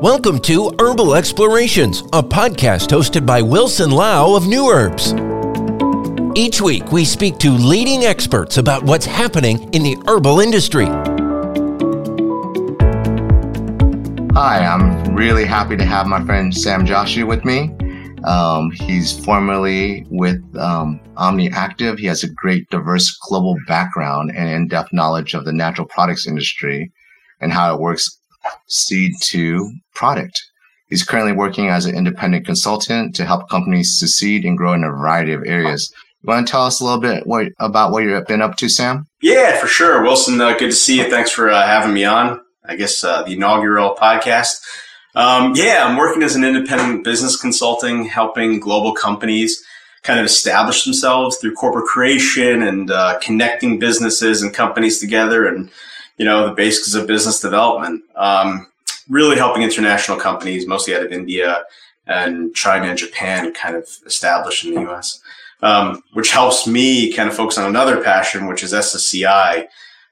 Welcome to Herbal Explorations, a podcast hosted by Wilson Lau of Nuherbs. Each week, we speak to leading experts about what's happening in the herbal industry. Hi, I'm really happy to have my friend Sam Joshi with me. Um, he's formerly with um, OmniActive. He has a great, diverse global background and in depth knowledge of the natural products industry and how it works seed to product. He's currently working as an independent consultant to help companies succeed and grow in a variety of areas. You want to tell us a little bit what, about what you've been up to, Sam? Yeah, for sure. Wilson, uh, good to see you. Thanks for uh, having me on. I guess uh, the inaugural podcast. Um, yeah, I'm working as an independent business consulting, helping global companies kind of establish themselves through corporate creation and uh, connecting businesses and companies together and you know, the basics of business development. Um, really helping international companies, mostly out of India and China and Japan, kind of establish in the U.S. Um, which helps me kind of focus on another passion, which is SSCI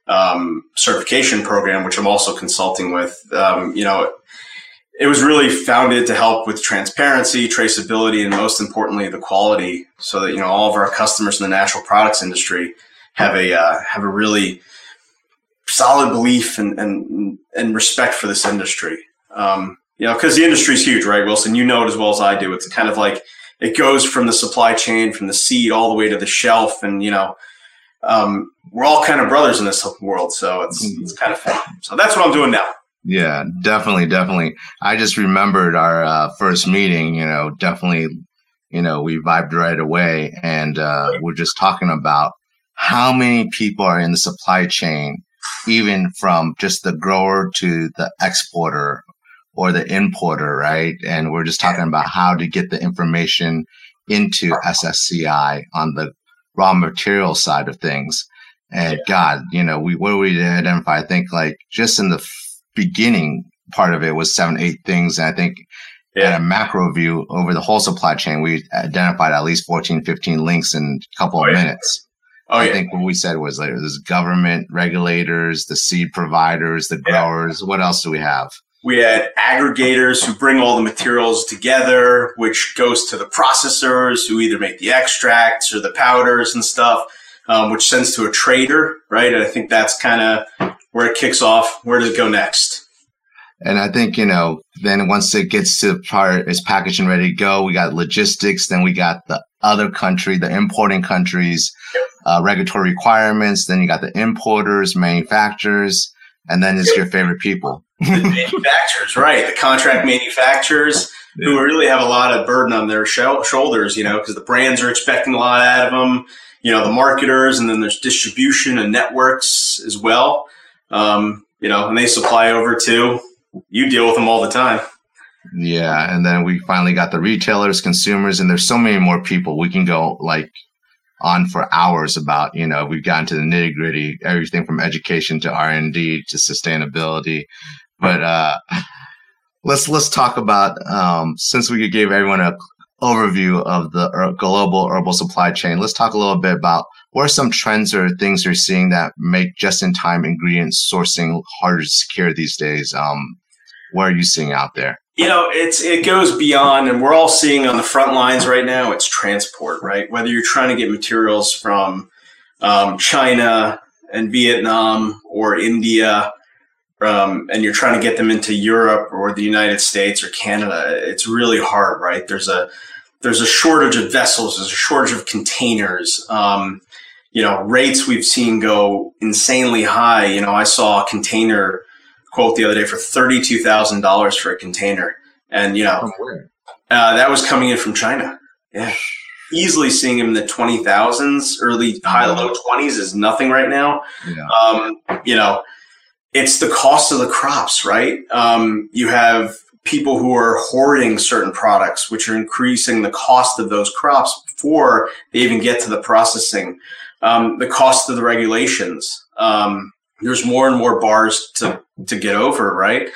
um, certification program, which I'm also consulting with. Um, you know, it was really founded to help with transparency, traceability, and most importantly, the quality, so that you know all of our customers in the natural products industry have a uh, have a really solid belief and and and respect for this industry. Um, you know, because the industry is huge, right, Wilson? You know it as well as I do. It's kind of like it goes from the supply chain, from the seed all the way to the shelf, and you know, um, we're all kind of brothers in this world. So it's mm-hmm. it's kind of fun. So that's what I'm doing now. Yeah, definitely, definitely. I just remembered our uh, first meeting. You know, definitely, you know, we vibed right away, and uh, we're just talking about how many people are in the supply chain even from just the grower to the exporter or the importer, right? And we're just talking about how to get the information into SSCI on the raw material side of things. And God, you know, we what we identify, I think like just in the f- beginning part of it was seven, eight things. And I think yeah. at a macro view over the whole supply chain, we identified at least 14, 15 links in a couple of oh, yeah. minutes. Oh, I yeah. think what we said was later there's government regulators, the seed providers, the growers. Yeah. What else do we have? We had aggregators who bring all the materials together, which goes to the processors who either make the extracts or the powders and stuff, um, which sends to a trader, right? And I think that's kind of where it kicks off. Where does it go next? And I think, you know, then once it gets to the part it's packaged and ready to go, we got logistics, then we got the other country, the importing countries, uh, regulatory requirements. Then you got the importers, manufacturers, and then it's your favorite people. the manufacturers, right? The contract manufacturers yeah. who really have a lot of burden on their sh- shoulders, you know, because the brands are expecting a lot out of them. You know, the marketers, and then there's distribution and networks as well. Um, you know, and they supply over to you. Deal with them all the time. Yeah, and then we finally got the retailers, consumers, and there's so many more people. We can go like on for hours about you know we've gotten to the nitty gritty everything from education to r&d to sustainability but uh let's let's talk about um since we gave everyone a overview of the global herbal supply chain let's talk a little bit about what are some trends or things you're seeing that make just-in-time ingredient sourcing harder to secure these days um what are you seeing out there? You know it's it goes beyond and we're all seeing on the front lines right now it's transport right? Whether you're trying to get materials from um, china and vietnam or india um, and you're trying to get them into europe or the united states or canada it's really hard right? There's a there's a shortage of vessels there's a shortage of containers. Um, you know rates we've seen go insanely high. You know i saw a container quote the other day for thirty-two thousand dollars for a container, and you know uh, that was coming in from China. Yeah, easily seeing him in the twenty thousands, early high low twenties is nothing right now. Yeah. Um, you know, it's the cost of the crops, right? Um, you have people who are hoarding certain products, which are increasing the cost of those crops before they even get to the processing. Um, the cost of the regulations. Um, there's more and more bars to to get over, right?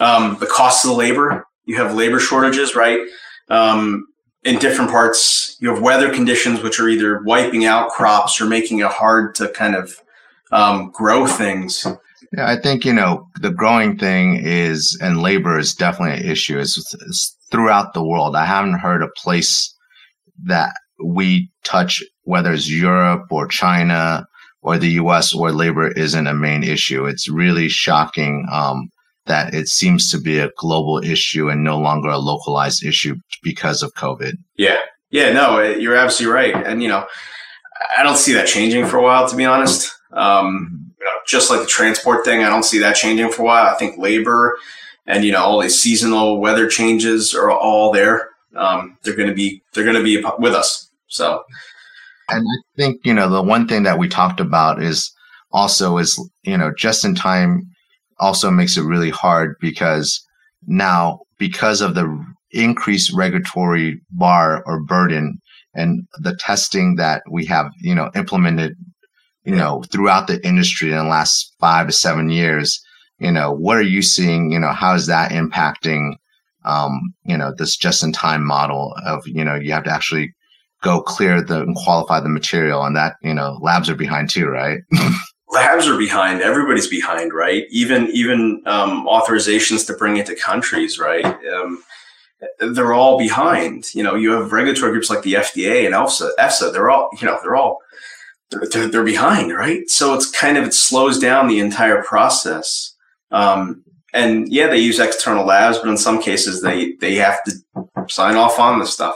Um, the cost of the labor, you have labor shortages, right? Um, in different parts, you have weather conditions which are either wiping out crops or making it hard to kind of um, grow things. Yeah, I think you know the growing thing is, and labor is definitely an issue. It's, it's throughout the world. I haven't heard a place that we touch, whether it's Europe or China or the U.S., where labor isn't a main issue. It's really shocking um, that it seems to be a global issue and no longer a localized issue because of COVID. Yeah, yeah, no, you're absolutely right, and you know, I don't see that changing for a while, to be honest. Um, you know, just like the transport thing, I don't see that changing for a while. I think labor and you know all these seasonal weather changes are all there. Um, they're going to be they're going to be with us. So, and I think you know the one thing that we talked about is also is you know just in time also makes it really hard because now because of the increased regulatory bar or burden and the testing that we have you know implemented you know, throughout the industry in the last five to seven years, you know, what are you seeing? You know, how is that impacting, um, you know, this just in time model of, you know, you have to actually go clear the and qualify the material and that, you know, labs are behind too, right? labs are behind. Everybody's behind, right? Even, even, um, authorizations to bring it to countries, right? Um, they're all behind. You know, you have regulatory groups like the FDA and EFSA. EFSA, they're all, you know, they're all they're, they're behind, right? So it's kind of it slows down the entire process. Um, and yeah, they use external labs, but in some cases they they have to sign off on the stuff.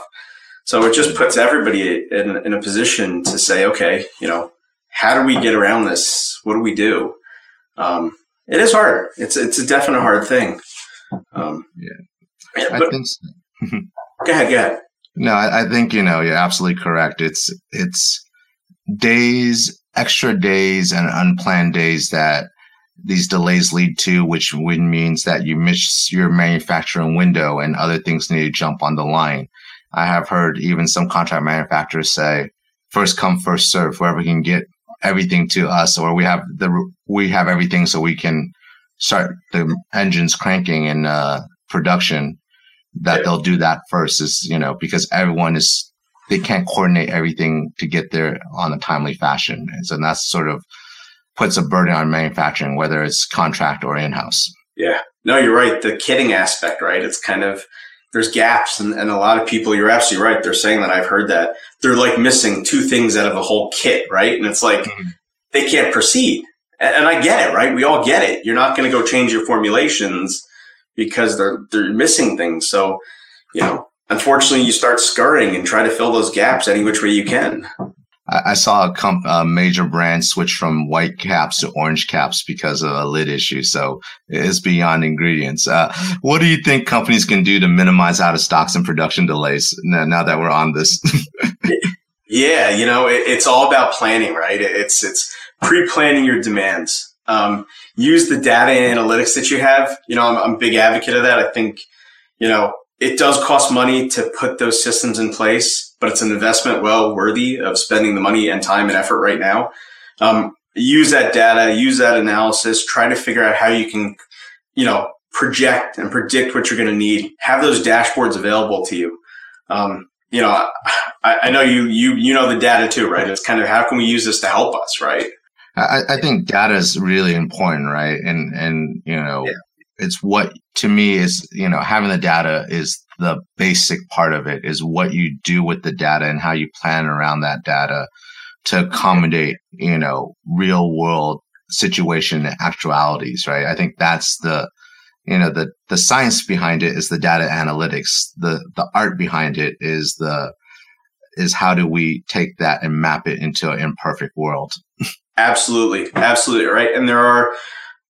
So it just puts everybody in, in a position to say, okay, you know, how do we get around this? What do we do? Um, it is hard. It's it's a definite hard thing. Um, yeah, I think. So. go ahead. Go ahead. No, I, I think you know you're absolutely correct. It's it's days, extra days, and unplanned days that these delays lead to, which means that you miss your manufacturing window and other things need to jump on the line. I have heard even some contract manufacturers say, first come, first serve, whoever can get everything to us, or we have the, we have everything so we can start the engines cranking in uh, production that yeah. they'll do that first is, you know, because everyone is they can't coordinate everything to get there on a timely fashion. And so that's sort of puts a burden on manufacturing, whether it's contract or in-house. Yeah, no, you're right. The kitting aspect, right? It's kind of, there's gaps and, and a lot of people, you're absolutely right. They're saying that I've heard that they're like missing two things out of a whole kit, right? And it's like, mm-hmm. they can't proceed. And, and I get it, right? We all get it. You're not going to go change your formulations because they're, they're missing things. So, you know, unfortunately, you start scurrying and try to fill those gaps any which way you can. I saw a, comp, a, major brand switch from white caps to orange caps because of a lid issue. So it's beyond ingredients. Uh, what do you think companies can do to minimize out of stocks and production delays now, now that we're on this? yeah, you know, it, it's all about planning, right? It's it's pre-planning your demands. Um, use the data and analytics that you have. You know, I'm, I'm a big advocate of that. I think, you know, it does cost money to put those systems in place, but it's an investment well worthy of spending the money and time and effort right now. Um, use that data, use that analysis, try to figure out how you can, you know, project and predict what you're going to need. Have those dashboards available to you. Um, you know, I, I, know you you you know the data too, right? It's kind of how can we use this to help us, right? I, I think data is really important, right? And and you know, yeah it's what to me is you know having the data is the basic part of it is what you do with the data and how you plan around that data to accommodate you know real world situation actualities right? I think that's the you know the the science behind it is the data analytics. The the art behind it is the is how do we take that and map it into an imperfect world. Absolutely. Absolutely right? And there are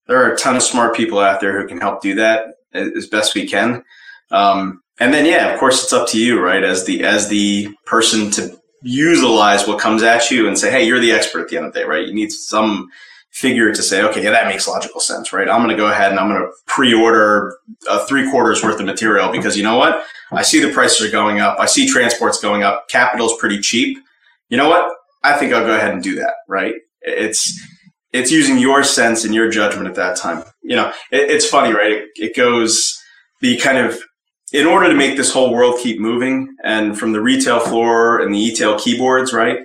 there are a ton of smart people out there who can help do that as best we can. Um, and then, yeah, of course, it's up to you, right? As the as the person to utilize what comes at you and say, hey, you're the expert at the end of the day, right? You need some figure to say, okay, yeah, that makes logical sense, right? I'm going to go ahead and I'm going to pre-order three quarters worth of material because you know what? I see the prices are going up. I see transports going up. Capital's pretty cheap. You know what? I think I'll go ahead and do that, right? It's it's using your sense and your judgment at that time. You know, it, it's funny, right? It, it goes the kind of in order to make this whole world keep moving, and from the retail floor and the e-tail keyboards, right?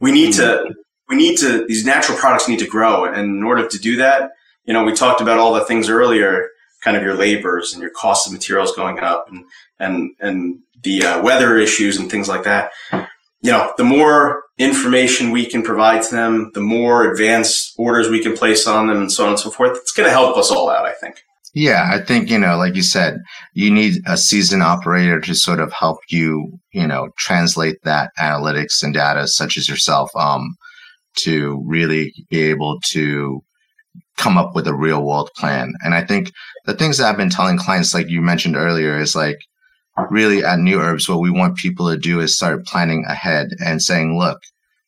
We need mm-hmm. to we need to these natural products need to grow, and in order to do that, you know, we talked about all the things earlier, kind of your labors and your cost of materials going up and, and, and the uh, weather issues and things like that. You know, the more information we can provide to them, the more advanced orders we can place on them and so on and so forth. It's going to help us all out, I think. Yeah, I think, you know, like you said, you need a seasoned operator to sort of help you, you know, translate that analytics and data, such as yourself, um, to really be able to come up with a real world plan. And I think the things that I've been telling clients, like you mentioned earlier, is like really at Nuherbs, what we want people to do is start planning ahead and saying, look,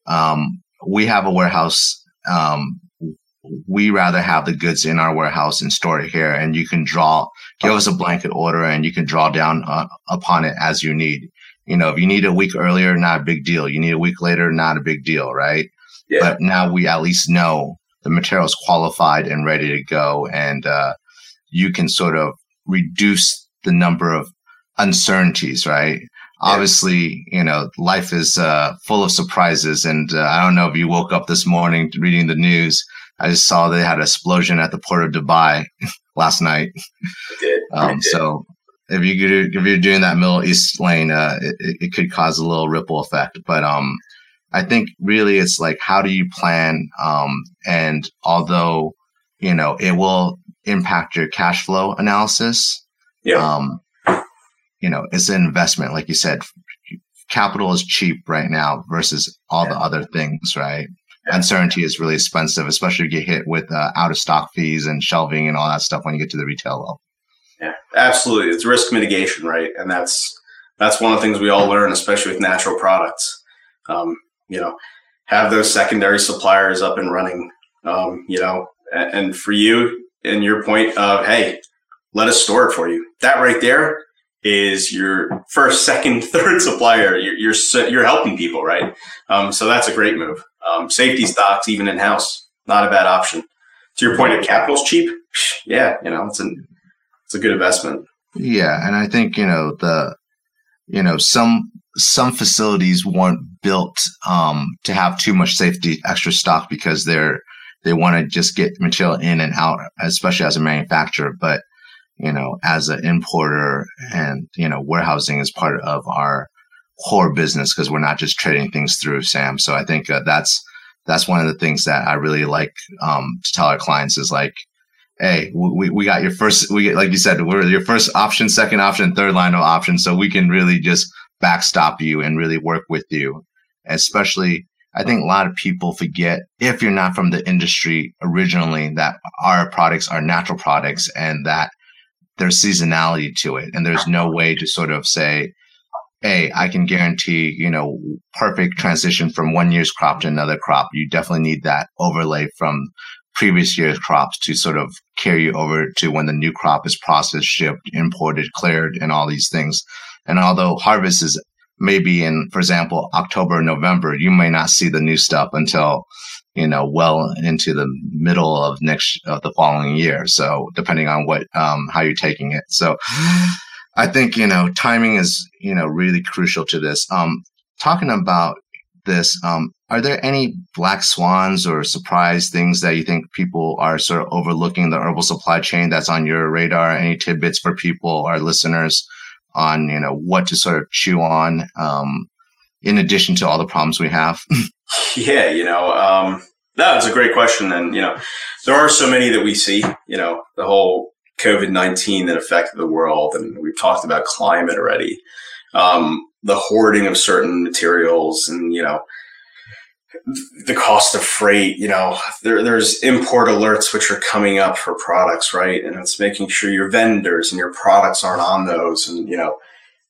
um, we have a warehouse. Um, we rather have the goods in our warehouse and store it here, and you can draw, give us a blanket order, and you can draw down uh, upon it as you need. You know, if you need a week earlier, not a big deal. You need a week later, not a big deal, right? Yeah. But now we at least know the material is qualified and ready to go, and uh, you can sort of reduce the number of uncertainties, right? Obviously, you know, life is uh, full of surprises, and uh, I don't know if you woke up this morning reading the news. I just saw they had an explosion at the port of Dubai last night. Did. Um, did. So if you if you're doing that Middle East lane, uh, it, it could cause a little ripple effect. But um, I think really it's like how do you plan? Um, and although you know it will impact your cash flow analysis, yeah. Um, you know, it's an investment. Like you said, capital is cheap right now versus all yeah. the other things, right? Uncertainty is really expensive, especially if you get hit with uh, out of stock fees and shelving and all that stuff when you get to the retail level. Yeah, absolutely. It's risk mitigation, right? And that's that's one of the things we all learn, especially with natural products. Um, you know, have those secondary suppliers up and running. Um, you know, and, and for you and your point of hey, let us store it for you. That right there is your first, second, third supplier. You're you're, you're helping people, right? Um, so that's a great move. Um, safety stocks, even in house, not a bad option. To your point, if capital's cheap, yeah, you know it's a it's a good investment. Yeah, and I think you know the you know some some facilities weren't built um, to have too much safety extra stock because they're they want to just get material in and out, especially as a manufacturer. But you know, as an importer and, you know, warehousing is part of our core business because we're not just trading things through Sam. So I think uh, that's, that's one of the things that I really like um, to tell our clients is like, hey, we, we got your first, we like you said, we're your first option, second option, third line of options. So we can really just backstop you and really work with you. Especially, I think a lot of people forget if you're not from the industry originally that our products are natural products and that there's seasonality to it and there's no way to sort of say hey i can guarantee you know perfect transition from one year's crop to another crop. You definitely need that overlay from previous year's crops to sort of carry you over to when the new crop is processed shipped imported cleared and all these things. And although harvest is maybe in for example october november you may not see the new stuff until you know, well into the middle of next of the following year. So depending on what um, how you're taking it. So I think you know timing is you know really crucial to this. Um, talking about this, um, are there any black swans or surprise things that you think people are sort of overlooking the herbal supply chain that's on your radar? Any tidbits for people, our listeners, on you know what to sort of chew on? Um, in addition to all the problems we have? yeah, you know, um, that's a great question. And, you know, there are so many that we see, you know, the whole COVID 19 that affected the world. And we've talked about climate already, um, the hoarding of certain materials and, you know, the cost of freight, you know, there, there's import alerts which are coming up for products, right? And it's making sure your vendors and your products aren't on those. And, you know,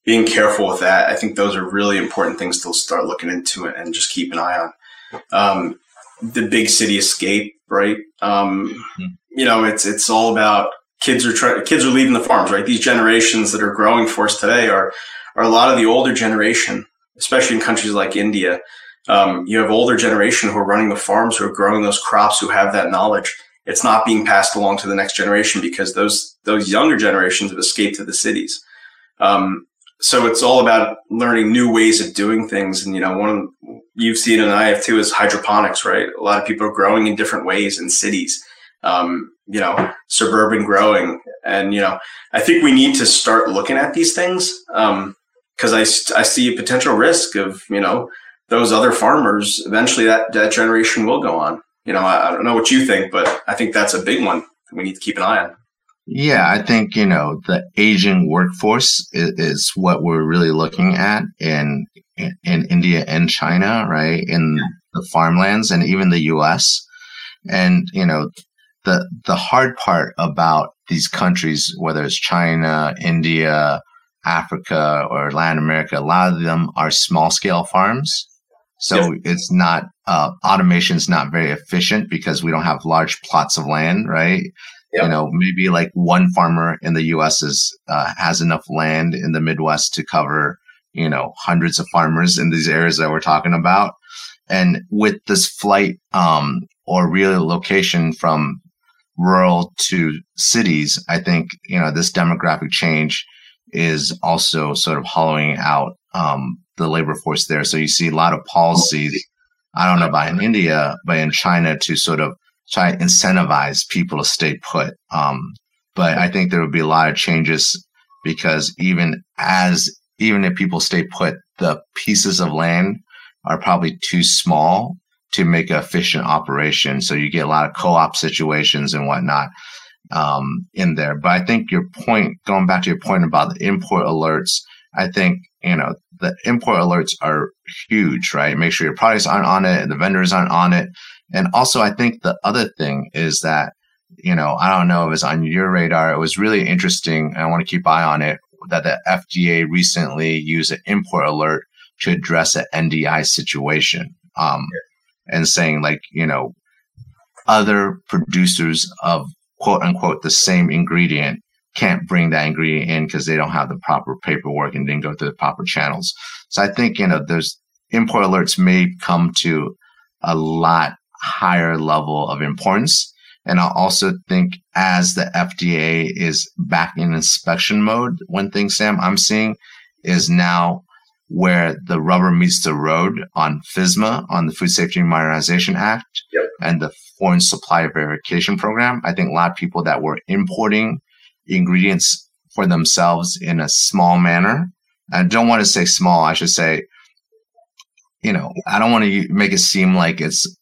being careful with that. I think those are really important things to start looking into and just keep an eye on. Um, the big city escape, right? Um, mm-hmm. You know, it's it's all about kids are trying. Kids are leaving the farms, right? These generations that are growing for us today are are a lot of the older generation, especially in countries like India. Um, you have older generation who are running the farms, who are growing those crops, who have that knowledge. It's not being passed along to the next generation because those those younger generations have escaped to the cities. Um, so it's all about learning new ways of doing things. And, you know, one of you've seen and I have too is hydroponics, right? A lot of people are growing in different ways in cities. Um, you know, suburban growing. And, you know, I think we need to start looking at these things because um, I, I see a potential risk of, you know, those other farmers, eventually that, that generation will go on. You know, I, I don't know what you think, but I think that's a big one we need to keep an eye on. Yeah, I think, you know, the aging workforce is, is what we're really looking at in, in, in India and China, right? In the farmlands and even the US. And, you know, the, the hard part about these countries, whether it's China, India, Africa, or Latin America, a lot of them are small scale farms. So it's not, uh, automation is not very efficient because we don't have large plots of land, right? Yep. You know, maybe like one farmer in the U.S. is uh, has enough land in the Midwest to cover, you know, hundreds of farmers in these areas that we're talking about. And with this flight um, or relocation from rural to cities, I think you know this demographic change is also sort of hollowing out um, the labor force there. So you see a lot of policies. I don't know about in India, but in China to sort of try to incentivize people to stay put. Um, but I think there will be a lot of changes because even as even if people stay put, the pieces of land are probably too small to make an efficient operation. So you get a lot of co-op situations and whatnot um, in there. But I think your point, going back to your point about the import alerts, I think you know the import alerts are huge, right? Make sure your products aren't on it, and the vendors aren't on it, and also, I think the other thing is that, you know, I don't know if it's on your radar. It was really interesting. And I want to keep eye on it that the FDA recently used an import alert to address an NDI situation. Um, and saying like, you know, other producers of quote unquote the same ingredient can't bring that ingredient in because they don't have the proper paperwork and didn't go through the proper channels. So I think, you know, there's import alerts may come to a lot higher level of importance. And I also think as the FDA is back in inspection mode, one thing, Sam, I'm seeing is now where the rubber meets the road on FSMA, on the Food Safety Modernization Act, yep. and the Foreign Supply Verification Program. I think a lot of people that were importing ingredients for themselves in a small manner, I don't want to say small, I should say, you know, I don't want to make it seem like it's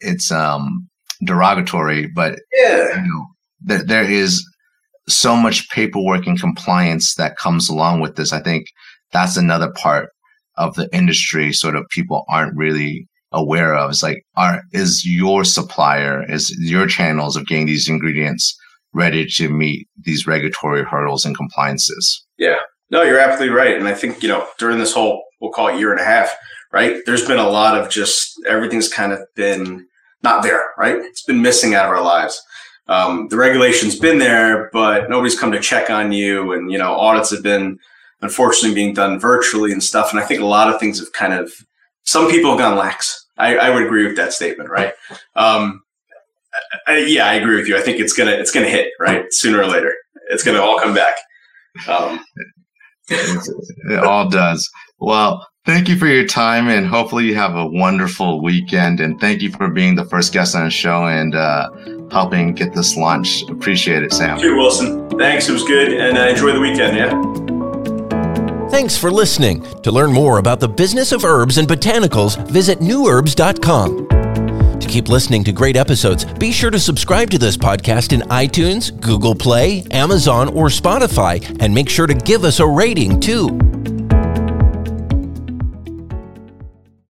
it's um derogatory, but yeah. you know, th- there is so much paperwork and compliance that comes along with this. I think that's another part of the industry sort of people aren't really aware of. It's like, are is your supplier, is your channels of getting these ingredients ready to meet these regulatory hurdles and compliances? Yeah. No, you're absolutely right. And I think, you know, during this whole, we'll call it year and a half, right? There's been a lot of just everything's kind of been not there, right? It's been missing out of our lives. Um, the regulation's been there, but nobody's come to check on you. And, you know, audits have been unfortunately being done virtually and stuff. And I think a lot of things have kind of, some people have gone lax. I, I would agree with that statement, right? Um, I, yeah, I agree with you. I think it's gonna it's gonna hit right sooner or later. It's gonna all come back. Um, it all does. Well, Thank you for your time and hopefully you have a wonderful weekend. And thank you for being the first guest on the show and uh, helping get this launched. Appreciate it, Sam. Thank you, Wilson. Thanks. It was good. And uh, enjoy the weekend. Yeah. Thanks for listening. To learn more about the business of herbs and botanicals, visit nuherbs.com. To keep listening to great episodes, be sure to subscribe to this podcast in iTunes, Google Play, Amazon, or Spotify, and make sure to give us a rating too.